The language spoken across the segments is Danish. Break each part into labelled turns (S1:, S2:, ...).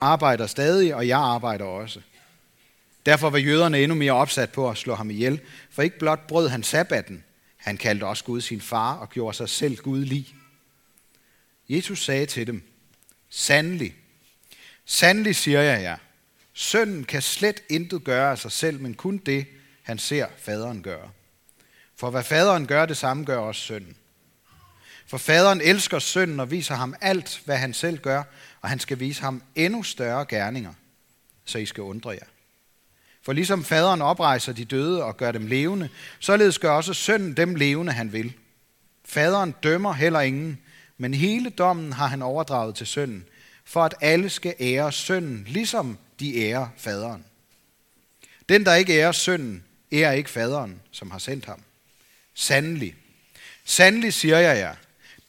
S1: arbejder stadig, og jeg arbejder også. Derfor var jøderne endnu mere opsat på at slå ham ihjel, for ikke blot brød han sabbatten, han kaldte også Gud sin far og gjorde sig selv Gud lig. Jesus sagde til dem, Sandelig, sandelig siger jeg jer, sønnen kan slet intet gøre af sig selv, men kun det, han ser faderen gøre. For hvad faderen gør, det samme gør også sønnen. For faderen elsker sønnen og viser ham alt, hvad han selv gør, og han skal vise ham endnu større gerninger, så I skal undre jer. For ligesom faderen oprejser de døde og gør dem levende, således gør også sønnen dem levende, han vil. Faderen dømmer heller ingen, men hele dommen har han overdraget til sønnen, for at alle skal ære sønnen, ligesom de ærer faderen. Den, der ikke ærer sønnen, ærer ikke faderen, som har sendt ham. Sandelig, sandelig siger jeg jer,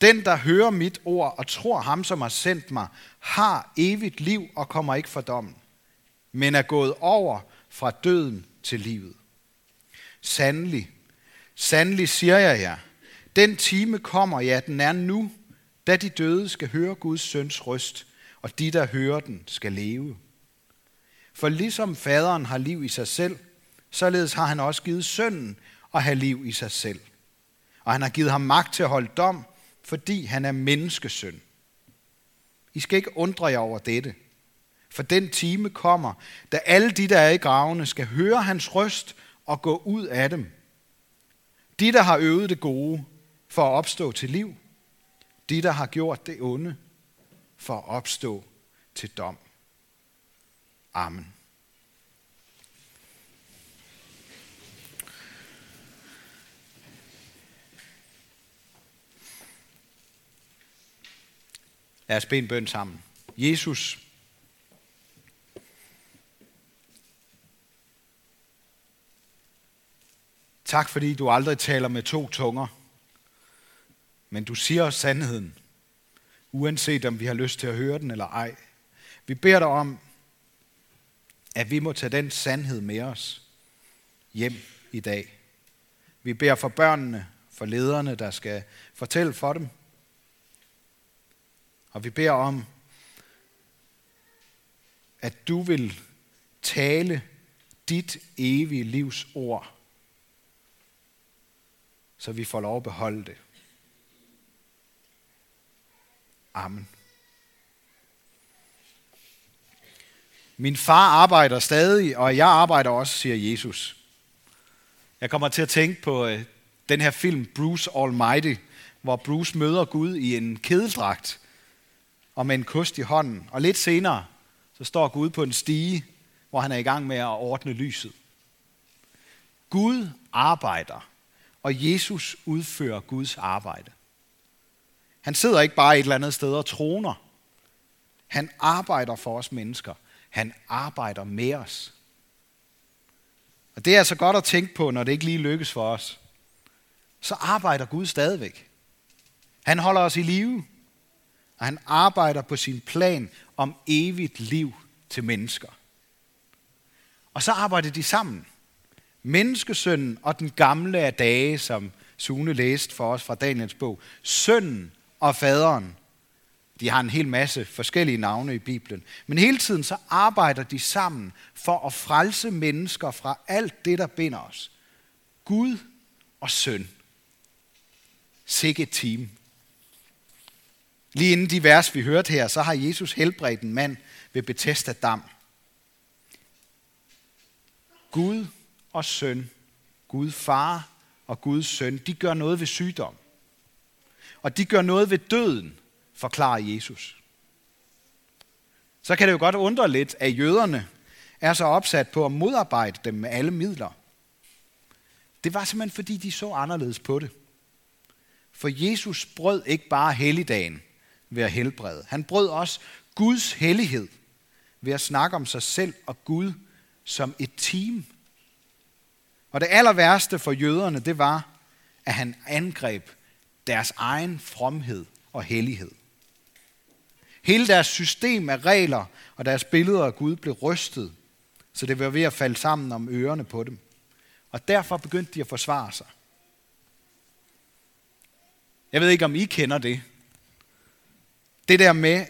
S1: den, der hører mit ord og tror ham, som har sendt mig, har evigt liv og kommer ikke for dommen, men er gået over fra døden til livet. Sandelig, sandelig siger jeg jer, den time kommer, ja, den er nu, da de døde skal høre Guds søns røst, og de, der hører den, skal leve. For ligesom faderen har liv i sig selv, således har han også givet sønnen at have liv i sig selv. Og han har givet ham magt til at holde dom, fordi han er menneskesøn. I skal ikke undre jer over dette, for den time kommer, da alle de, der er i gravene, skal høre hans røst og gå ud af dem. De, der har øvet det gode for at opstå til liv. De, der har gjort det onde for at opstå til dom. Amen. Lad os bede en bøn sammen. Jesus, tak fordi du aldrig taler med to tunger, men du siger os sandheden, uanset om vi har lyst til at høre den eller ej. Vi beder dig om, at vi må tage den sandhed med os hjem i dag. Vi beder for børnene, for lederne, der skal fortælle for dem, og vi beder om, at du vil tale dit evige livs ord, så vi får lov at beholde det. Amen. Min far arbejder stadig, og jeg arbejder også, siger Jesus. Jeg kommer til at tænke på øh, den her film Bruce Almighty, hvor Bruce møder Gud i en kedeldragt og med en kost i hånden. Og lidt senere, så står Gud på en stige, hvor han er i gang med at ordne lyset. Gud arbejder, og Jesus udfører Guds arbejde. Han sidder ikke bare et eller andet sted og troner. Han arbejder for os mennesker. Han arbejder med os. Og det er altså godt at tænke på, når det ikke lige lykkes for os. Så arbejder Gud stadigvæk. Han holder os i live og han arbejder på sin plan om evigt liv til mennesker. Og så arbejder de sammen. Menneskesønnen og den gamle af dage, som Sune læste for os fra Daniels bog. Sønnen og faderen. De har en hel masse forskellige navne i Bibelen. Men hele tiden så arbejder de sammen for at frelse mennesker fra alt det, der binder os. Gud og søn. Sikke team. Lige inden de vers, vi hørte her, så har Jesus helbredt en mand ved Bethesda Dam. Gud og søn, Gud far og Guds søn, de gør noget ved sygdom. Og de gør noget ved døden, forklarer Jesus. Så kan det jo godt undre lidt, at jøderne er så opsat på at modarbejde dem med alle midler. Det var simpelthen fordi, de så anderledes på det. For Jesus brød ikke bare helligdagen ved at helbrede. Han brød også Guds hellighed ved at snakke om sig selv og Gud som et team. Og det aller værste for jøderne, det var, at han angreb deres egen fromhed og hellighed. Hele deres system af regler og deres billeder af Gud blev rystet, så det var ved at falde sammen om ørerne på dem. Og derfor begyndte de at forsvare sig. Jeg ved ikke, om I kender det, det der med,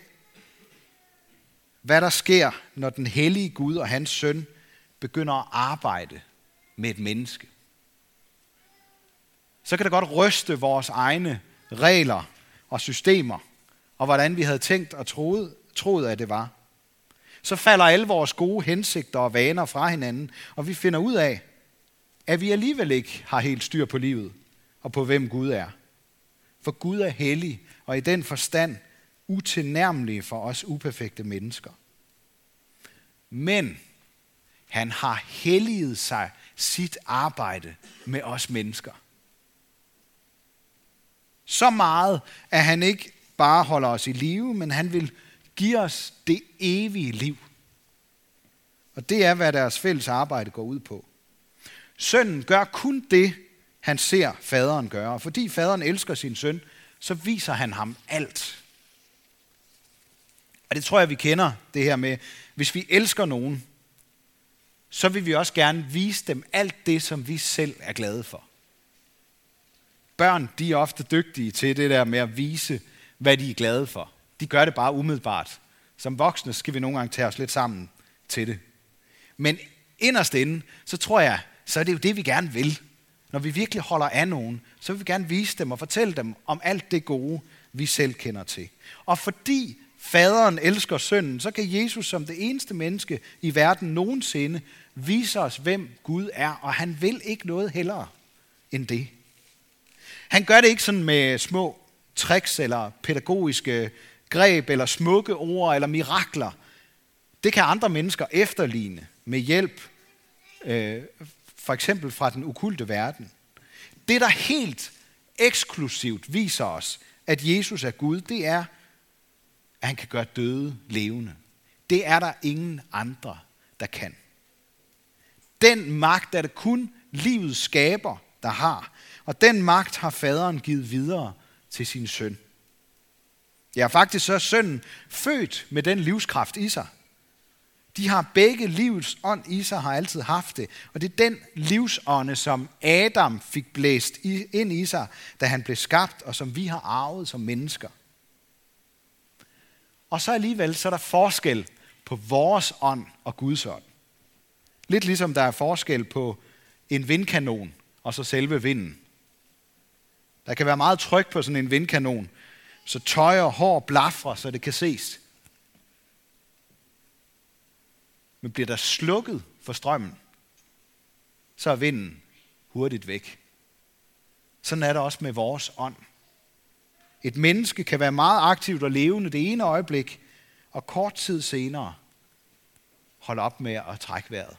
S1: hvad der sker, når den hellige Gud og hans søn begynder at arbejde med et menneske. Så kan det godt ryste vores egne regler og systemer, og hvordan vi havde tænkt og troet, troet at det var. Så falder alle vores gode hensigter og vaner fra hinanden, og vi finder ud af, at vi alligevel ikke har helt styr på livet og på hvem Gud er. For Gud er hellig, og i den forstand utilnærmelige for os uperfekte mennesker. Men han har helliget sig sit arbejde med os mennesker. Så meget, at han ikke bare holder os i live, men han vil give os det evige liv. Og det er, hvad deres fælles arbejde går ud på. Sønnen gør kun det, han ser faderen gøre. Og fordi faderen elsker sin søn, så viser han ham alt. Og det tror jeg, vi kender det her med, hvis vi elsker nogen, så vil vi også gerne vise dem alt det, som vi selv er glade for. Børn, de er ofte dygtige til det der med at vise, hvad de er glade for. De gør det bare umiddelbart. Som voksne skal vi nogle gange tage os lidt sammen til det. Men inderst inde, så tror jeg, så er det jo det, vi gerne vil. Når vi virkelig holder af nogen, så vil vi gerne vise dem og fortælle dem om alt det gode, vi selv kender til. Og fordi faderen elsker sønnen, så kan Jesus som det eneste menneske i verden nogensinde vise os, hvem Gud er, og han vil ikke noget hellere end det. Han gør det ikke sådan med små tricks eller pædagogiske greb eller smukke ord eller mirakler. Det kan andre mennesker efterligne med hjælp, øh, for eksempel fra den okulte verden. Det, der helt eksklusivt viser os, at Jesus er Gud, det er, at han kan gøre døde levende. Det er der ingen andre, der kan. Den magt er det kun livets skaber, der har. Og den magt har faderen givet videre til sin søn. Ja, faktisk så er sønnen født med den livskraft i sig. De har begge livets ånd i sig, har altid haft det. Og det er den livsånde, som Adam fik blæst ind i sig, da han blev skabt, og som vi har arvet som mennesker. Og så alligevel, så er der forskel på vores ånd og Guds ånd. Lidt ligesom der er forskel på en vindkanon og så selve vinden. Der kan være meget tryk på sådan en vindkanon, så tøj og hår blafrer, så det kan ses. Men bliver der slukket for strømmen, så er vinden hurtigt væk. Sådan er det også med vores ånd. Et menneske kan være meget aktivt og levende det ene øjeblik, og kort tid senere holde op med at trække vejret.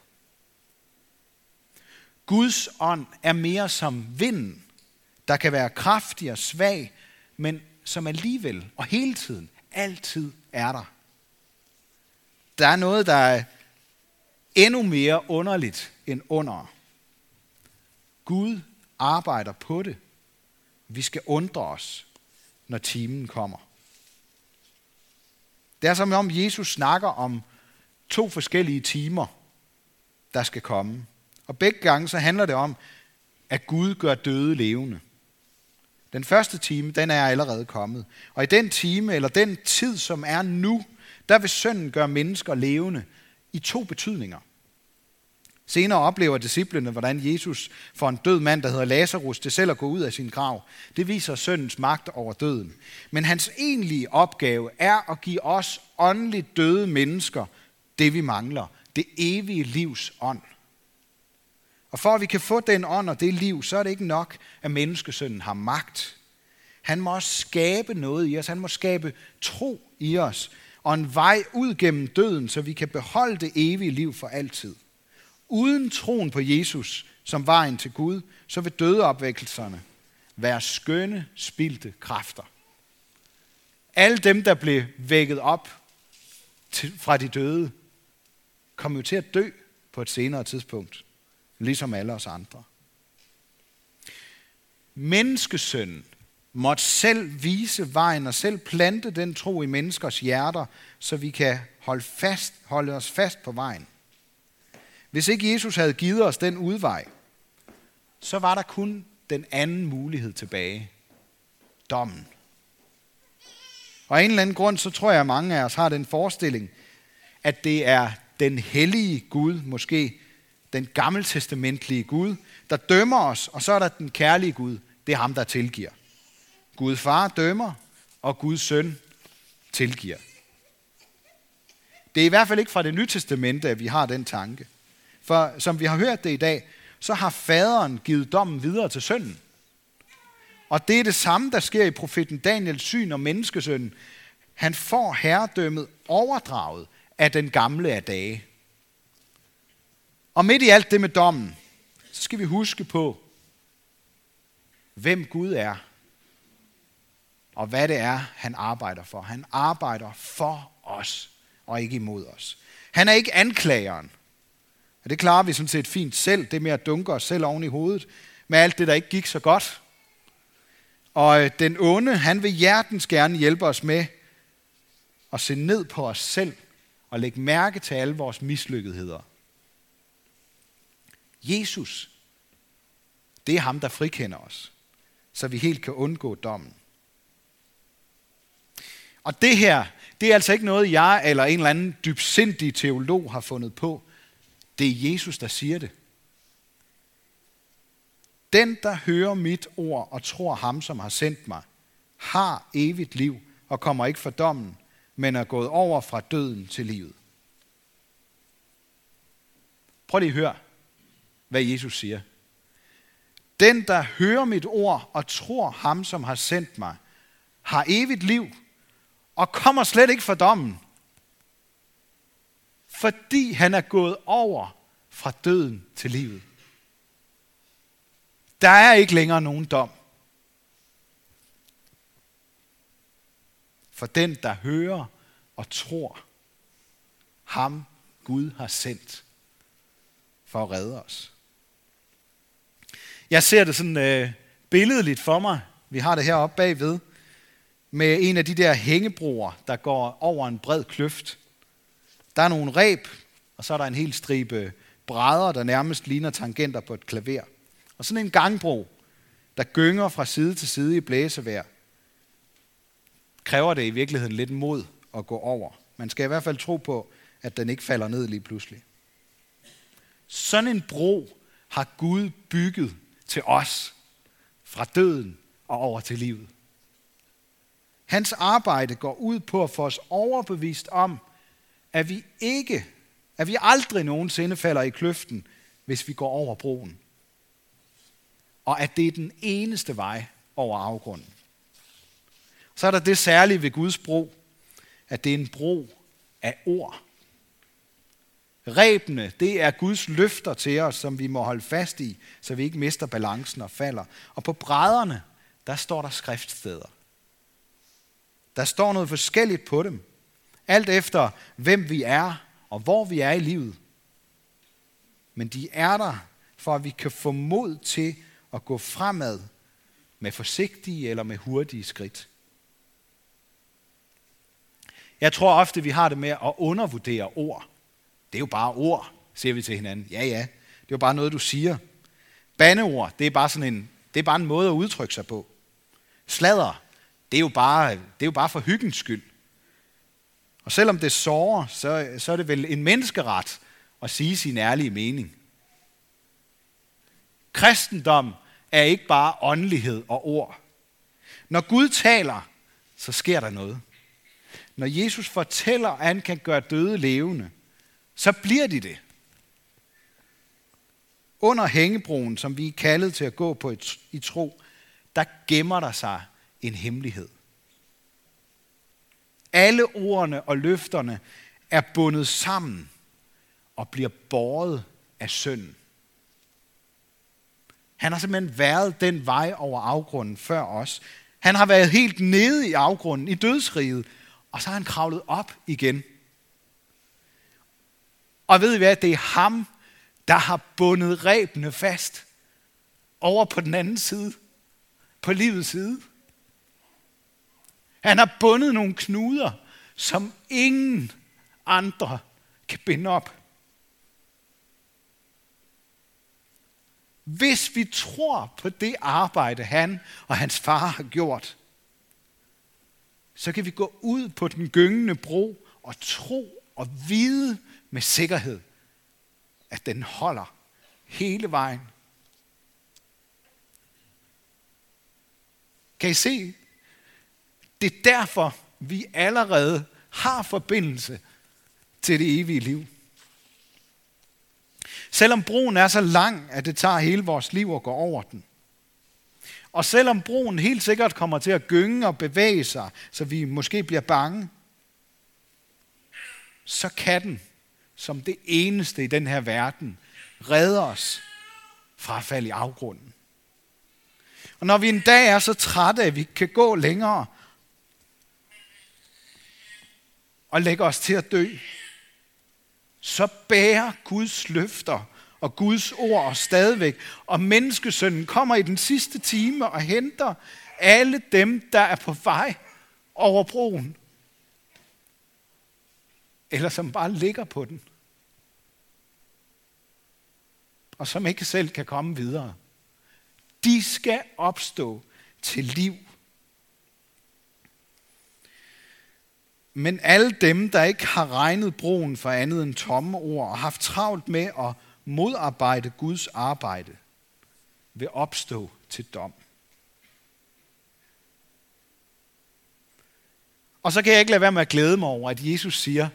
S1: Guds ånd er mere som vinden, der kan være kraftig og svag, men som alligevel og hele tiden altid er der. Der er noget, der er endnu mere underligt end under. Gud arbejder på det. Vi skal undre os, når timen kommer. Det er som om Jesus snakker om to forskellige timer, der skal komme. Og begge gange så handler det om, at Gud gør døde levende. Den første time, den er allerede kommet. Og i den time, eller den tid, som er nu, der vil sønnen gøre mennesker levende i to betydninger. Senere oplever disciplene, hvordan Jesus får en død mand, der hedder Lazarus, til selv at gå ud af sin grav. Det viser søndens magt over døden. Men hans egentlige opgave er at give os åndeligt døde mennesker det, vi mangler. Det evige livs ånd. Og for at vi kan få den ånd og det liv, så er det ikke nok, at menneskesønnen har magt. Han må også skabe noget i os. Han må skabe tro i os. Og en vej ud gennem døden, så vi kan beholde det evige liv for altid. Uden troen på Jesus som vejen til Gud, så vil dødeopvækkelserne være skønne, spildte kræfter. Alle dem, der blev vækket op fra de døde, kom jo til at dø på et senere tidspunkt ligesom alle os andre. Menneskesønnen måtte selv vise vejen og selv plante den tro i menneskers hjerter, så vi kan holde, fast, holde os fast på vejen. Hvis ikke Jesus havde givet os den udvej, så var der kun den anden mulighed tilbage. Dommen. Og af en eller anden grund, så tror jeg, at mange af os har den forestilling, at det er den hellige Gud, måske den gammeltestamentlige Gud, der dømmer os, og så er der den kærlige Gud, det er ham, der tilgiver. Gud far dømmer, og Guds søn tilgiver. Det er i hvert fald ikke fra det nye testamente, at vi har den tanke. For som vi har hørt det i dag, så har faderen givet dommen videre til sønnen. Og det er det samme, der sker i profeten Daniels syn om menneskesønnen. Han får herredømmet overdraget af den gamle af dage. Og midt i alt det med dommen, så skal vi huske på, hvem Gud er, og hvad det er, han arbejder for. Han arbejder for os, og ikke imod os. Han er ikke anklageren. Og det klarer vi sådan set fint selv, det med at dunke os selv oven i hovedet, med alt det, der ikke gik så godt. Og øh, den onde, han vil hjertens gerne hjælpe os med at se ned på os selv og lægge mærke til alle vores mislykketheder. Jesus, det er ham, der frikender os, så vi helt kan undgå dommen. Og det her, det er altså ikke noget, jeg eller en eller anden dybsindig teolog har fundet på. Det er Jesus, der siger det. Den, der hører mit ord og tror ham, som har sendt mig, har evigt liv og kommer ikke for dommen, men er gået over fra døden til livet. Prøv lige at høre, hvad Jesus siger. Den, der hører mit ord og tror ham, som har sendt mig, har evigt liv og kommer slet ikke for dommen, fordi han er gået over fra døden til livet. Der er ikke længere nogen dom. For den, der hører og tror, ham Gud har sendt for at redde os. Jeg ser det sådan øh, billedligt for mig. Vi har det heroppe bagved med en af de der hængebroer, der går over en bred kløft. Der er nogle reb, og så er der en hel stribe brædder, der nærmest ligner tangenter på et klaver. Og sådan en gangbro, der gynger fra side til side i blæsevejr, kræver det i virkeligheden lidt mod at gå over. Man skal i hvert fald tro på, at den ikke falder ned lige pludselig. Sådan en bro har Gud bygget til os fra døden og over til livet. Hans arbejde går ud på at få os overbevist om, at vi ikke, at vi aldrig nogensinde falder i kløften, hvis vi går over broen. Og at det er den eneste vej over afgrunden. Så er der det særlige ved Guds bro, at det er en bro af ord. Rebene, det er Guds løfter til os, som vi må holde fast i, så vi ikke mister balancen og falder. Og på brædderne, der står der skriftsteder. Der står noget forskelligt på dem. Alt efter, hvem vi er og hvor vi er i livet. Men de er der, for at vi kan få mod til at gå fremad med forsigtige eller med hurtige skridt. Jeg tror ofte, vi har det med at undervurdere ord. Det er jo bare ord, siger vi til hinanden. Ja, ja, det er jo bare noget, du siger. Bandeord, det er bare sådan en, det er bare en måde at udtrykke sig på. Sladder, det er jo bare, det er jo bare for hyggens skyld. Og selvom det sårer, så, så er det vel en menneskeret at sige sin ærlige mening. Kristendom er ikke bare åndelighed og ord. Når Gud taler, så sker der noget. Når Jesus fortæller, at han kan gøre døde levende, så bliver de det. Under hængebroen, som vi er kaldet til at gå på i tro, der gemmer der sig en hemmelighed. Alle ordene og løfterne er bundet sammen og bliver båret af sønnen. Han har simpelthen været den vej over afgrunden før os. Han har været helt nede i afgrunden, i dødsriget, og så har han kravlet op igen. Og ved I hvad? Det er ham, der har bundet rebene fast over på den anden side, på livets side. Han har bundet nogle knuder, som ingen andre kan binde op. Hvis vi tror på det arbejde, han og hans far har gjort, så kan vi gå ud på den gyngende bro og tro, og vide med sikkerhed, at den holder hele vejen. Kan I se? Det er derfor, vi allerede har forbindelse til det evige liv. Selvom broen er så lang, at det tager hele vores liv at gå over den. Og selvom broen helt sikkert kommer til at gynge og bevæge sig, så vi måske bliver bange, så kan den, som det eneste i den her verden, redde os fra at falde i afgrunden. Og når vi en dag er så trætte, at vi ikke kan gå længere og lægger os til at dø, så bærer Guds løfter og Guds ord os stadigvæk. Og menneskesønnen kommer i den sidste time og henter alle dem, der er på vej over broen. Eller som bare ligger på den. Og som ikke selv kan komme videre. De skal opstå til liv. Men alle dem, der ikke har regnet broen for andet end tomme ord og haft travlt med at modarbejde Guds arbejde, vil opstå til dom. Og så kan jeg ikke lade være med at glæde mig over, at Jesus siger,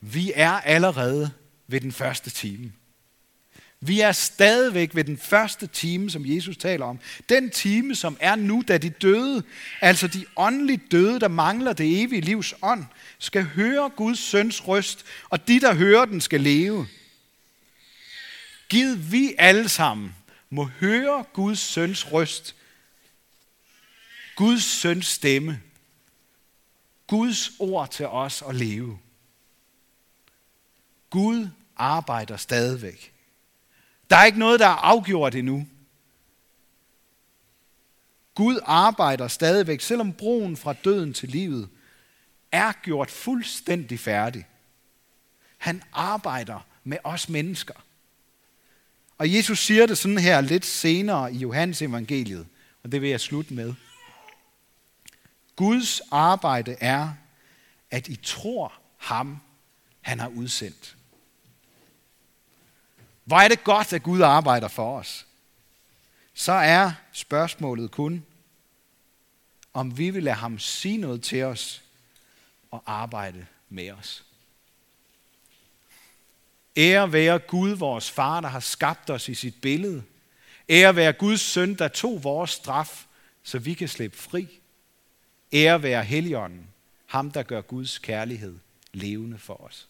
S1: vi er allerede ved den første time. Vi er stadigvæk ved den første time, som Jesus taler om. Den time, som er nu, da de døde, altså de åndeligt døde, der mangler det evige livs ånd, skal høre Guds søns røst, og de, der hører den, skal leve. Giv vi alle sammen må høre Guds søns røst, Guds søns stemme, Guds ord til os at leve. Gud arbejder stadigvæk. Der er ikke noget, der er afgjort endnu. Gud arbejder stadigvæk, selvom broen fra døden til livet er gjort fuldstændig færdig. Han arbejder med os mennesker. Og Jesus siger det sådan her lidt senere i Johannes evangeliet, og det vil jeg slutte med. Guds arbejde er, at I tror ham, han har udsendt. Hvor er det godt, at Gud arbejder for os. Så er spørgsmålet kun, om vi vil lade ham sige noget til os og arbejde med os. Ære være Gud, vores far, der har skabt os i sit billede. Ære være Guds søn, der tog vores straf, så vi kan slippe fri. Ære være Helligånden, ham der gør Guds kærlighed levende for os.